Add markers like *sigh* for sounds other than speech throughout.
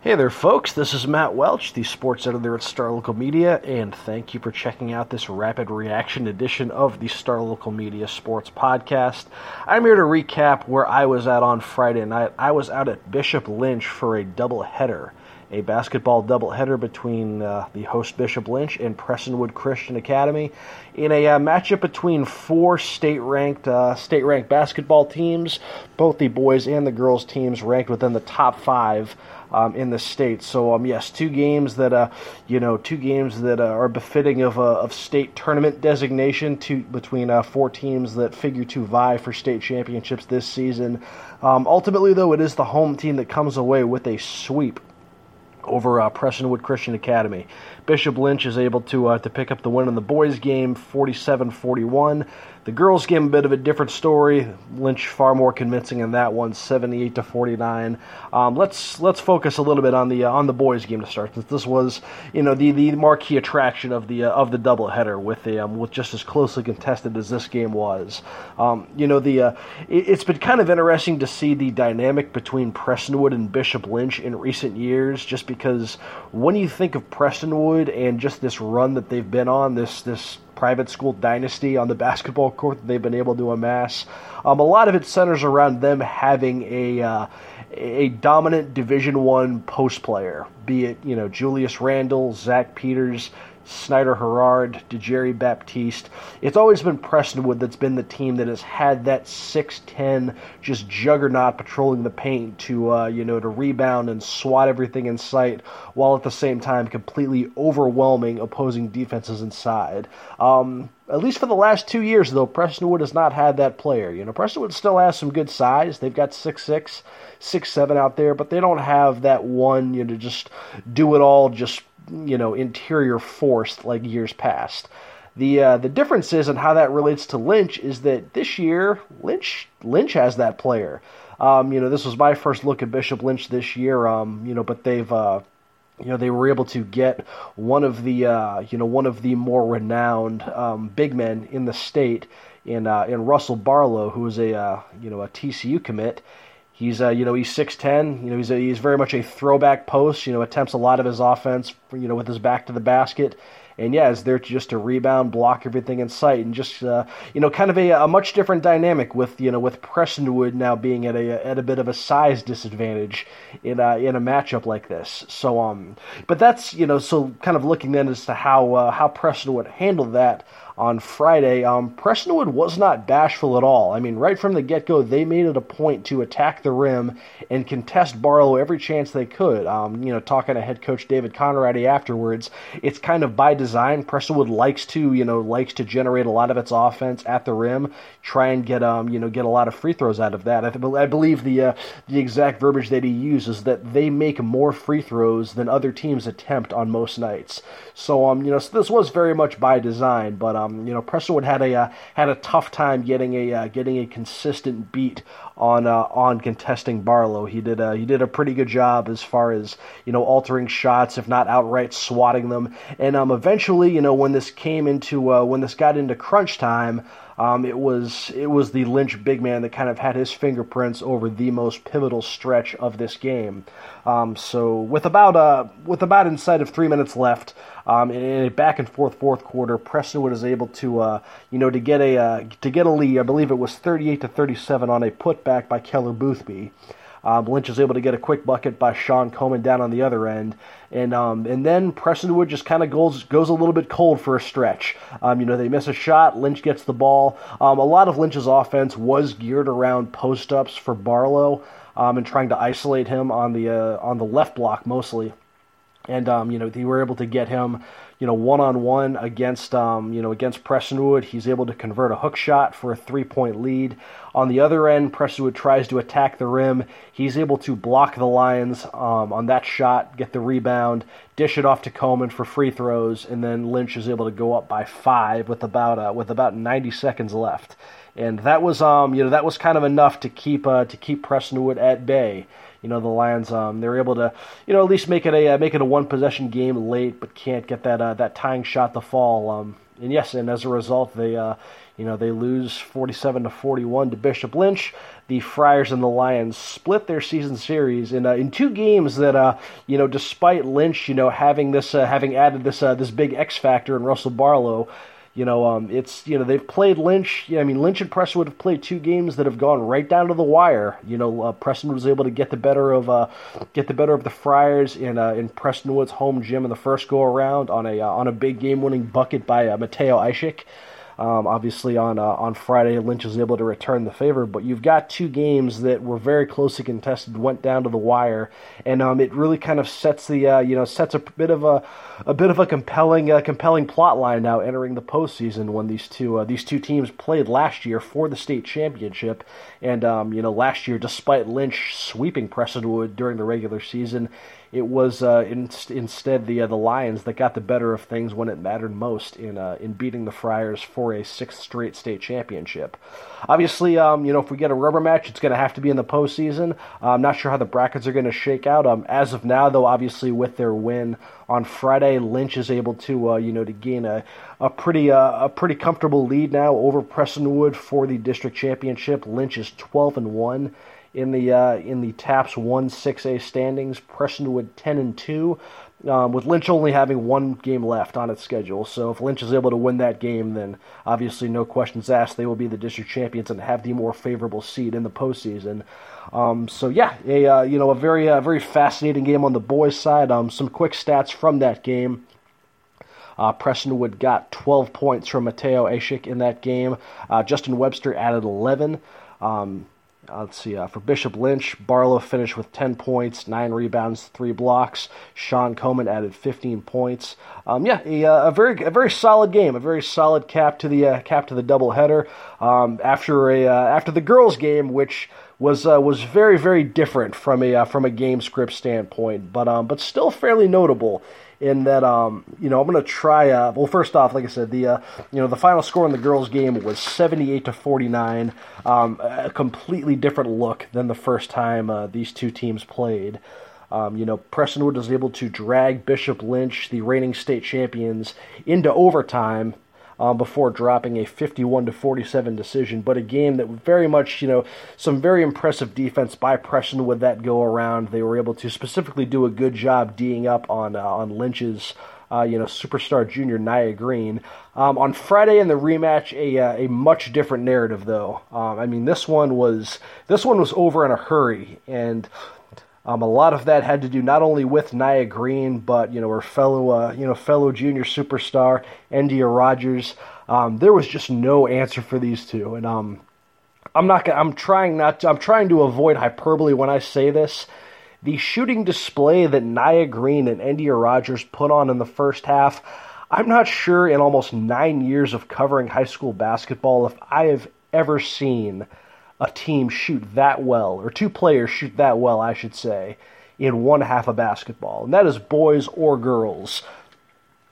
Hey there, folks. This is Matt Welch, the sports editor at Star Local Media, and thank you for checking out this rapid reaction edition of the Star Local Media Sports Podcast. I'm here to recap where I was at on Friday night. I was out at Bishop Lynch for a doubleheader a basketball doubleheader between uh, the host Bishop Lynch and Prestonwood Christian Academy in a uh, matchup between four state-ranked uh, state-ranked basketball teams. Both the boys and the girls teams ranked within the top five um, in the state. So um, yes, two games that uh, you know, two games that uh, are befitting of uh, of state tournament designation. Two between uh, four teams that figure to vie for state championships this season. Um, ultimately, though, it is the home team that comes away with a sweep over uh, Prestonwood Christian Academy. Bishop Lynch is able to uh, to pick up the win in the boys' game, 47-41. The girls' game a bit of a different story. Lynch far more convincing in that one, 78 to 49. Um, let's let's focus a little bit on the uh, on the boys' game to start, since this was you know the, the marquee attraction of the uh, of the doubleheader with the um, with just as closely contested as this game was. Um, you know the uh, it, has been kind of interesting to see the dynamic between Prestonwood and Bishop Lynch in recent years, just because when you think of Prestonwood and just this run that they've been on, this this private school dynasty on the *laughs* basketball court that they've been able to amass. Um, a lot of it centers around them having a uh, a dominant Division One post player, be it you know Julius Randle, Zach Peters, Snyder Herard, DeJerry Baptiste. It's always been Prestonwood that's been the team that has had that 6'10 just juggernaut patrolling the paint to uh, you know to rebound and swat everything in sight while at the same time completely overwhelming opposing defenses inside. Um, at least for the last two years, though, Prestonwood has not had that player. You know, Prestonwood still has some good size. They've got six six, six seven out there, but they don't have that one, you know, just do it all, just you know interior force like years past. The uh, the difference is and how that relates to Lynch is that this year Lynch Lynch has that player. Um, you know, this was my first look at Bishop Lynch this year. Um, you know, but they've uh, you know they were able to get one of the uh, you know one of the more renowned um, big men in the state in uh, in Russell Barlow, who is a uh, you know a TCU commit, He's uh, you know he's six ten. You know he's a, he's very much a throwback post. You know attempts a lot of his offense. You know with his back to the basket, and yeah, is there just to rebound, block everything in sight, and just uh, you know kind of a, a much different dynamic with you know with Prestonwood now being at a at a bit of a size disadvantage in a, in a matchup like this. So um, but that's you know so kind of looking then as to how uh, how Prestonwood handled that on Friday, um, Prestonwood was not bashful at all. I mean, right from the get go, they made it a point to attack the rim and contest Barlow every chance they could. Um, you know, talking to head coach David Conradi afterwards, it's kind of by design. Prestonwood likes to, you know, likes to generate a lot of its offense at the rim, try and get, um, you know, get a lot of free throws out of that. I, th- I believe the uh, the exact verbiage that he used is that they make more free throws than other teams attempt on most nights. So, um, you know, so this was very much by design, but um um, you know, Prestonwood had a uh, had a tough time getting a uh, getting a consistent beat on uh, on contesting Barlow. He did a, he did a pretty good job as far as you know altering shots, if not outright swatting them. And um, eventually, you know, when this came into uh, when this got into crunch time. Um, it was it was the Lynch big man that kind of had his fingerprints over the most pivotal stretch of this game. Um, so with about uh, with about inside of three minutes left, um, in a back and forth fourth quarter, Prestonwood is able to uh, you know to get a uh, to get a lead. I believe it was 38 to 37 on a putback by Keller Boothby. Um, Lynch is able to get a quick bucket by Sean Coleman down on the other end, and um, and then Prestonwood just kind of goes goes a little bit cold for a stretch. Um, you know, they miss a shot. Lynch gets the ball. Um, a lot of Lynch's offense was geared around post ups for Barlow um, and trying to isolate him on the uh, on the left block mostly. And um, you know, they were able to get him you know, one on one against, um, you know, against Prestonwood. He's able to convert a hook shot for a three point lead. On the other end, Prestonwood tries to attack the rim. He's able to block the Lions um, on that shot, get the rebound, dish it off to Coleman for free throws, and then Lynch is able to go up by five with about uh, with about 90 seconds left, and that was um you know that was kind of enough to keep uh, to keep Prestonwood at bay. You know the Lions um they were able to you know at least make it a uh, make it a one possession game late, but can't get that uh, that tying shot to fall. Um and yes, and as a result they uh you know they lose 47 to 41 to Bishop Lynch the Friars and the Lions split their season series in uh, in two games that uh, you know despite Lynch you know having this uh, having added this uh, this big X factor in Russell Barlow you know um, it's you know they've played Lynch I mean Lynch and Prestonwood have played two games that have gone right down to the wire you know uh, Preston was able to get the better of uh, get the better of the Friars in in Prestonwood's home gym in the first go around on a on a big game winning bucket by Mateo Ishik. Um, obviously, on uh, on Friday, Lynch was able to return the favor, but you've got two games that were very closely contested, went down to the wire, and um, it really kind of sets the uh, you know sets a bit of a a bit of a compelling uh, compelling plot line now entering the postseason when these two uh, these two teams played last year for the state championship, and um, you know last year, despite Lynch sweeping Prestonwood during the regular season, it was uh, in, instead the uh, the Lions that got the better of things when it mattered most in uh, in beating the Friars for a sixth straight state championship. Obviously, um, you know if we get a rubber match, it's going to have to be in the postseason. I'm not sure how the brackets are going to shake out. Um, as of now, though, obviously with their win on Friday, Lynch is able to uh, you know to gain a a pretty uh, a pretty comfortable lead now over Prestonwood for the district championship. Lynch is 12 and one in the uh, in the TAPPS one six A standings. Prestonwood ten and two, um, with Lynch only having one game left on its schedule. So if Lynch is able to win that game, then obviously no questions asked, they will be the district champions and have the more favorable seed in the postseason. Um, so yeah, a uh, you know a very uh, very fascinating game on the boys' side. Um, some quick stats from that game. Uh, Prestonwood got 12 points from Mateo Ashik in that game. Uh, Justin Webster added 11. Um, let's see. Uh, for Bishop Lynch, Barlow finished with 10 points, 9 rebounds, 3 blocks. Sean Coleman added 15 points. Um, yeah, a, uh, a, very a very solid game, a very solid cap to the uh, cap to the doubleheader. Um, after a uh, after the girls' game, which was uh, was very very different from a from a game script standpoint, but um, but still fairly notable in that um, you know I'm going to try. Uh, well, first off, like I said, the uh, you know the final score in the girls' game was 78 to 49, um, a completely different look than the first time uh, these two teams played. Um, you know, Prestonwood was able to drag Bishop Lynch, the reigning state champions, into overtime um, before dropping a 51 to 47 decision. But a game that very much, you know, some very impressive defense by Preston with that go around. They were able to specifically do a good job d'ing up on uh, on Lynch's. Uh, you know, superstar junior Nia Green. Um, on Friday in the rematch, a uh, a much different narrative though. Um, I mean, this one was this one was over in a hurry, and um, a lot of that had to do not only with Nia Green, but you know her fellow uh, you know fellow junior superstar Endyia Rogers. Um, there was just no answer for these two, and um, I'm not. Gonna, I'm trying not. To, I'm trying to avoid hyperbole when I say this. The shooting display that Nia Green and Endyia Rogers put on in the first half, I'm not sure in almost nine years of covering high school basketball if I have ever seen a team shoot that well, or two players shoot that well, I should say, in one half of basketball, and that is boys or girls.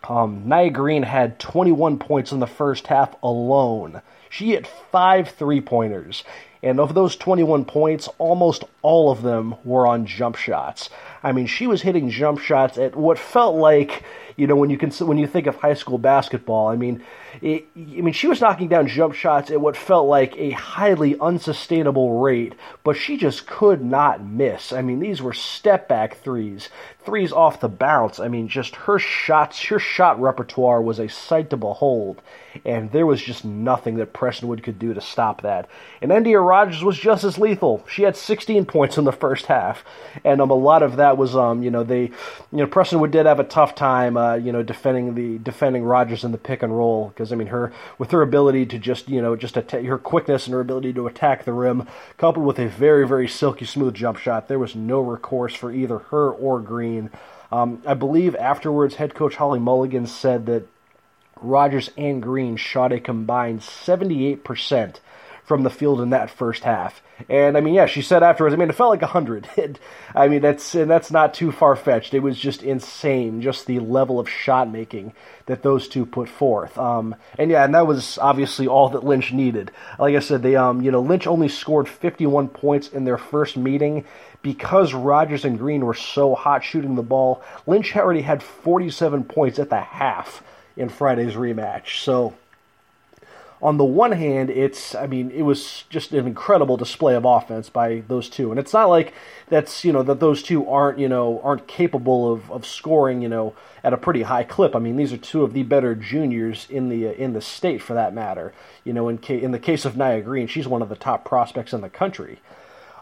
Um, Nia Green had 21 points in the first half alone. She hit five three pointers, and of those 21 points, almost all of them were on jump shots. I mean, she was hitting jump shots at what felt like, you know, when you can when you think of high school basketball. I mean, it, I mean, she was knocking down jump shots at what felt like a highly unsustainable rate, but she just could not miss. I mean, these were step back threes, threes off the bounce. I mean, just her shots, her shot repertoire was a sight to behold, and there was just nothing that Prestonwood could do to stop that. And Endyia Rogers was just as lethal. She had 16 points in the first half, and um, a lot of that was, um, you know, they, you know, Prestonwood did have a tough time, uh, you know, defending the defending Rogers in the pick and roll because I mean, her with her ability to just, you know, just her quickness and her ability to attack the rim, coupled with a very very silky smooth jump shot, there was no recourse for either her or Green. Um, I believe afterwards, head coach Holly Mulligan said that Rogers and Green shot a combined 78% from the field in that first half. And I mean, yeah, she said afterwards, I mean, it felt like 100. *laughs* I mean, that's and that's not too far fetched. It was just insane, just the level of shot making that those two put forth. Um, and yeah, and that was obviously all that Lynch needed. Like I said, they um, you know, Lynch only scored 51 points in their first meeting because Rogers and Green were so hot shooting the ball. Lynch already had 47 points at the half in Friday's rematch. So on the one hand, it's I mean it was just an incredible display of offense by those two, and it's not like that's you know that those two aren't you know aren't capable of, of scoring you know at a pretty high clip. I mean these are two of the better juniors in the uh, in the state for that matter. You know in ca- in the case of Nia Green, she's one of the top prospects in the country.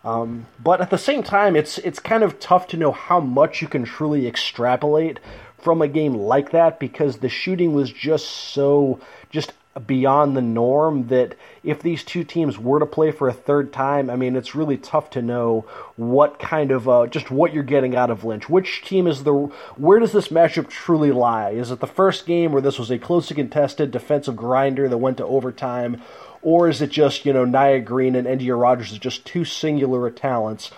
Um, but at the same time, it's it's kind of tough to know how much you can truly extrapolate from a game like that because the shooting was just so just beyond the norm that if these two teams were to play for a third time, I mean, it's really tough to know what kind of uh, just what you're getting out of Lynch. Which team is the where does this matchup truly lie? Is it the first game where this was a closely contested defensive grinder that went to overtime? Or is it just, you know, Nia Green and Endyia Rogers is just too singular talents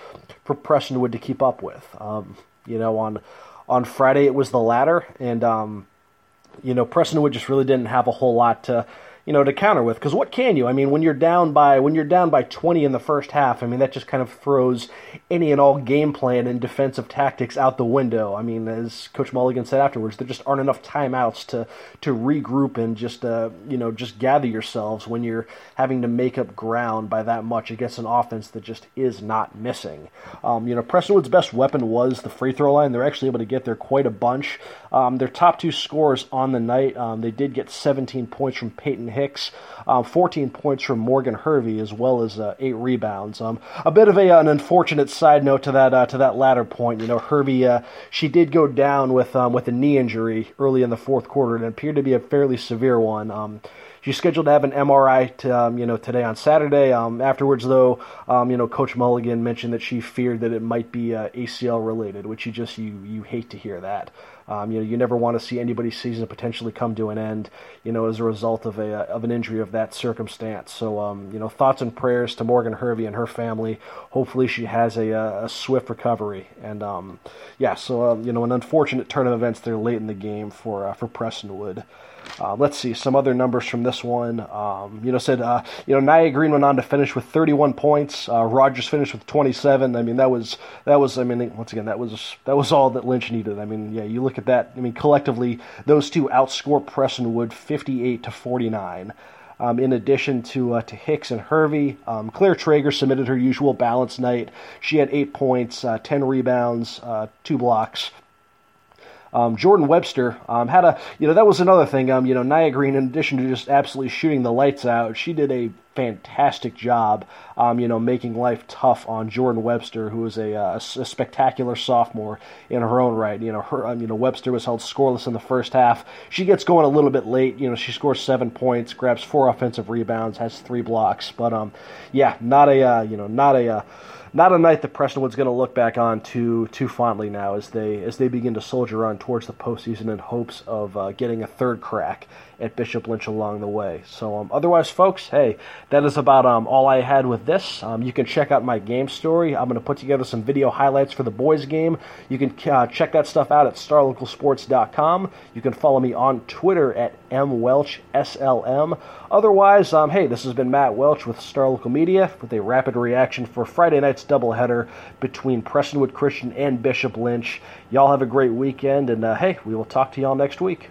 for Prestonwood to keep up with? Um, you know, on on Friday it was the latter, and um, you know, Prestonwood just really didn't have a whole lot to, you know, to counter with. Because what can you? I mean, when you're down by when you're down by 20 in the first half, I mean that just kind of throws any and all game plan and defensive tactics out the window. I mean, as Coach Mulligan said afterwards, there just aren't enough timeouts to to regroup and just uh, you know just gather yourselves when you're having to make up ground by that much against an offense that just is not missing. Um, you know, Prestonwood's best weapon was the free throw line. They're actually able to get there quite a bunch. Um, their top two scores on the night, um, they did get 17 points from Peyton Hicks, uh, 14 points from Morgan Hervey, as well as uh, eight rebounds. Um, a bit of a, an unfortunate side note to that uh, to that latter point. You know, Hervey uh, she did go down with um, with a knee injury early in the fourth quarter, and it appeared to be a fairly severe one. She's scheduled to have an MRI, to, um, you know, today on Saturday. Um, afterwards, though, um, you know, Coach Mulligan mentioned that she feared that it might be uh, ACL related, which you just you you hate to hear that. Um, you know, you never want to see anybody's season potentially come to an end, you know, as a result of a of an injury of that circumstance. So, um, you know, thoughts and prayers to Morgan Hervey and her family. Hopefully, she has a, a swift recovery. And um, yeah, so um, you know, an unfortunate turn of events there late in the game for uh, for Prestonwood. Uh, let's see some other numbers from this one. Um, you know, said uh, you know Nia Green went on to finish with 31 points. Uh, Rogers finished with 27. I mean, that was that was. I mean, once again, that was that was all that Lynch needed. I mean, yeah, you look at that. I mean, collectively, those two outscore Prestonwood 58 to 49. Um, in addition to uh, to Hicks and Hervey, um, Claire Traeger submitted her usual balance night. She had eight points, uh, ten rebounds, uh, two blocks, um, Jordan Webster um, had a, you know, that was another thing. Um, you know, Nia Green, in addition to just absolutely shooting the lights out, she did a fantastic job, um, you know, making life tough on Jordan Webster, who is a, uh, a, spectacular sophomore in her own right. You know, her, um, you know, Webster was held scoreless in the first half. She gets going a little bit late. You know, she scores seven points, grabs four offensive rebounds, has three blocks. But um, yeah, not a, uh, you know, not a. Uh, not a night that Prestonwood's going to look back on too too fondly now as they as they begin to soldier on towards the postseason in hopes of uh, getting a third crack at Bishop Lynch along the way. So, um, otherwise, folks, hey, that is about um, all I had with this. Um, you can check out my game story. I'm going to put together some video highlights for the boys' game. You can uh, check that stuff out at starlocalsports.com. You can follow me on Twitter at mwelchslm. Otherwise, um, hey, this has been Matt Welch with Star Local Media with a rapid reaction for Friday night's doubleheader between Prestonwood Christian and Bishop Lynch. Y'all have a great weekend, and uh, hey, we will talk to y'all next week.